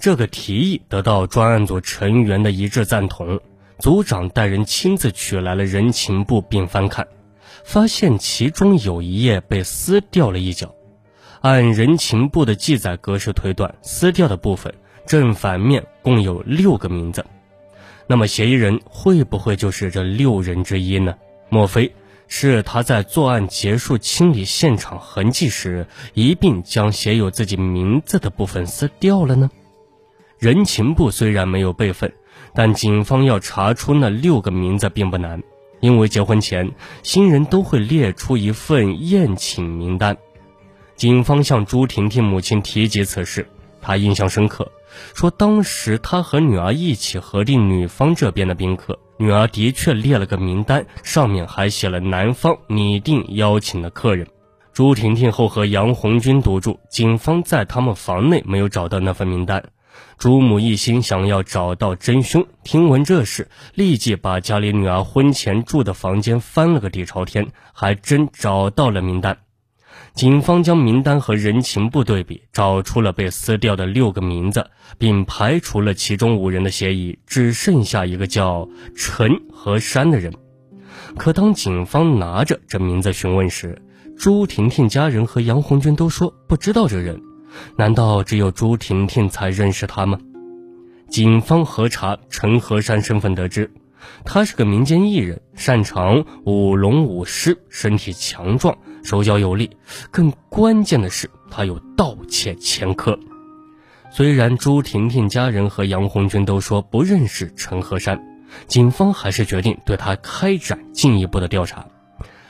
这个提议得到专案组成员的一致赞同。组长带人亲自取来了人情簿，并翻看，发现其中有一页被撕掉了一角。按人情簿的记载格式推断，撕掉的部分正反面共有六个名字。那么，嫌疑人会不会就是这六人之一呢？莫非是他在作案结束、清理现场痕迹时，一并将写有自己名字的部分撕掉了呢？人情部虽然没有备份。但警方要查出那六个名字并不难，因为结婚前新人都会列出一份宴请名单。警方向朱婷婷母亲提及此事，她印象深刻，说当时她和女儿一起核定女方这边的宾客，女儿的确列了个名单，上面还写了男方拟定邀请的客人。朱婷婷后和杨红军独住，警方在他们房内没有找到那份名单。朱母一心想要找到真凶，听闻这事，立即把家里女儿婚前住的房间翻了个底朝天，还真找到了名单。警方将名单和人情簿对比，找出了被撕掉的六个名字，并排除了其中五人的嫌疑，只剩下一个叫陈和山的人。可当警方拿着这名字询问时，朱婷婷家人和杨红军都说不知道这人。难道只有朱婷婷才认识他吗？警方核查陈和山身份，得知他是个民间艺人，擅长舞龙舞狮，身体强壮，手脚有力。更关键的是，他有盗窃前科。虽然朱婷婷家人和杨红军都说不认识陈和山，警方还是决定对他开展进一步的调查。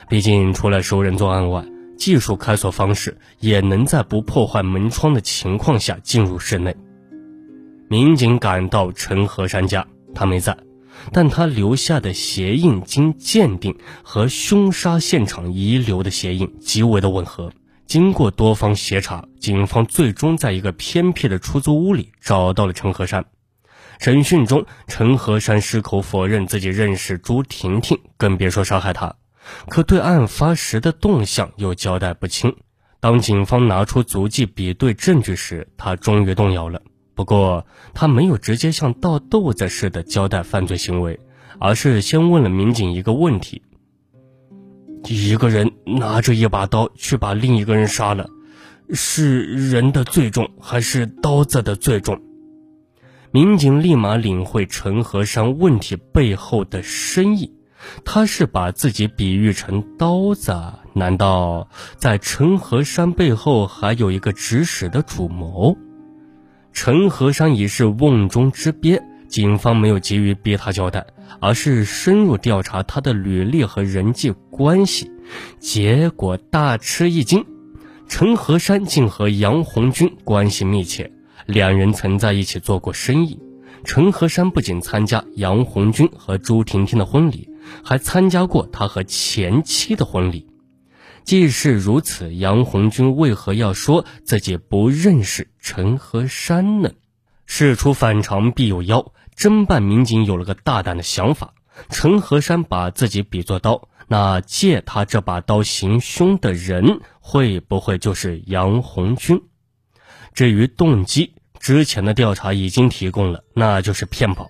毕竟，除了熟人作案外，技术开锁方式也能在不破坏门窗的情况下进入室内。民警赶到陈和山家，他没在，但他留下的鞋印经鉴定和凶杀现场遗留的鞋印极为的吻合。经过多方协查，警方最终在一个偏僻的出租屋里找到了陈和山。审讯中，陈和山矢口否认自己认识朱婷婷，更别说杀害她。可对案发时的动向又交代不清。当警方拿出足迹比对证据时，他终于动摇了。不过，他没有直接像倒豆子似的交代犯罪行为，而是先问了民警一个问题：一个人拿着一把刀去把另一个人杀了，是人的罪重还是刀子的罪重？民警立马领会陈和山问题背后的深意。他是把自己比喻成刀子，难道在陈和山背后还有一个指使的主谋？陈和山已是瓮中之鳖，警方没有急于逼他交代，而是深入调查他的履历和人际关系，结果大吃一惊，陈和山竟和杨红军关系密切，两人曾在一起做过生意。陈和山不仅参加杨红军和朱婷婷的婚礼。还参加过他和前妻的婚礼。既是如此，杨红军为何要说自己不认识陈和山呢？事出反常必有妖，侦办民警有了个大胆的想法：陈和山把自己比作刀，那借他这把刀行凶的人，会不会就是杨红军？至于动机，之前的调查已经提供了，那就是骗保。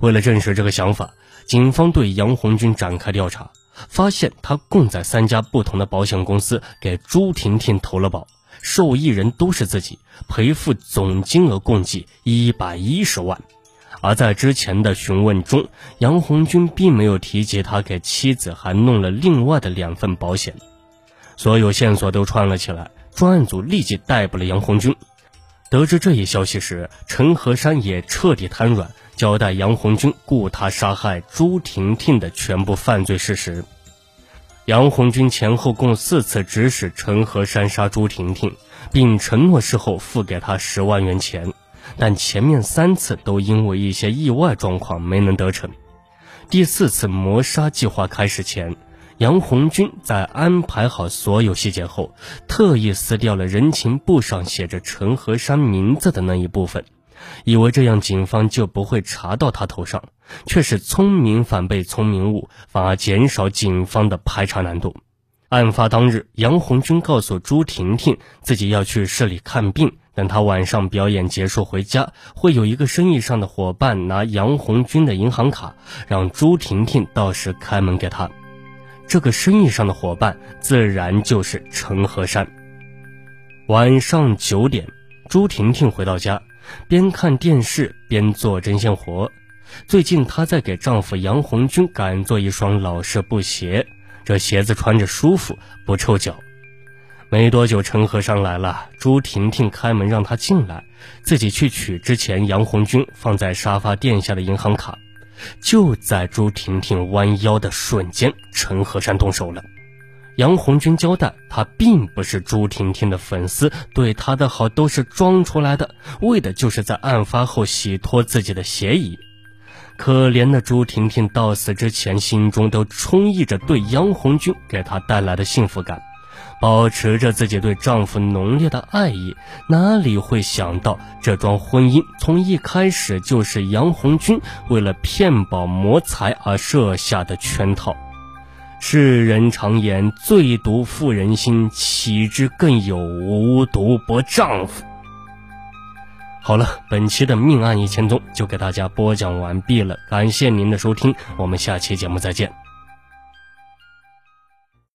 为了证实这个想法。警方对杨红军展开调查，发现他共在三家不同的保险公司给朱婷婷投了保，受益人都是自己，赔付总金额共计一百一十万。而在之前的询问中，杨红军并没有提及他给妻子还弄了另外的两份保险。所有线索都串了起来，专案组立即逮捕了杨红军。得知这一消息时，陈和山也彻底瘫软。交代杨红军雇他杀害朱婷婷的全部犯罪事实。杨红军前后共四次指使陈和山杀朱婷婷，并承诺事后付给他十万元钱，但前面三次都因为一些意外状况没能得逞。第四次谋杀计划开始前，杨红军在安排好所有细节后，特意撕掉了人情簿上写着陈和山名字的那一部分。以为这样警方就不会查到他头上，却是聪明反被聪明误，反而减少警方的排查难度。案发当日，杨红军告诉朱婷婷自己要去市里看病，等他晚上表演结束回家，会有一个生意上的伙伴拿杨红军的银行卡，让朱婷婷到时开门给他。这个生意上的伙伴自然就是陈和山。晚上九点，朱婷婷回到家，边看电视边做针线活。最近她在给丈夫杨红军赶做一双老式布鞋，这鞋子穿着舒服，不臭脚。没多久，陈和尚来了。朱婷婷开门让他进来，自己去取之前杨红军放在沙发垫下的银行卡。就在朱婷婷弯腰的瞬间，陈和山动手了。杨红军交代，他并不是朱婷婷的粉丝，对她的好都是装出来的，为的就是在案发后洗脱自己的嫌疑。可怜的朱婷婷到死之前，心中都充溢着对杨红军给她带来的幸福感。保持着自己对丈夫浓烈的爱意，哪里会想到这桩婚姻从一开始就是杨红军为了骗保谋财而设下的圈套？世人常言“最毒妇人心”，岂知更有无毒不丈夫？好了，本期的命案一千宗就给大家播讲完毕了，感谢您的收听，我们下期节目再见。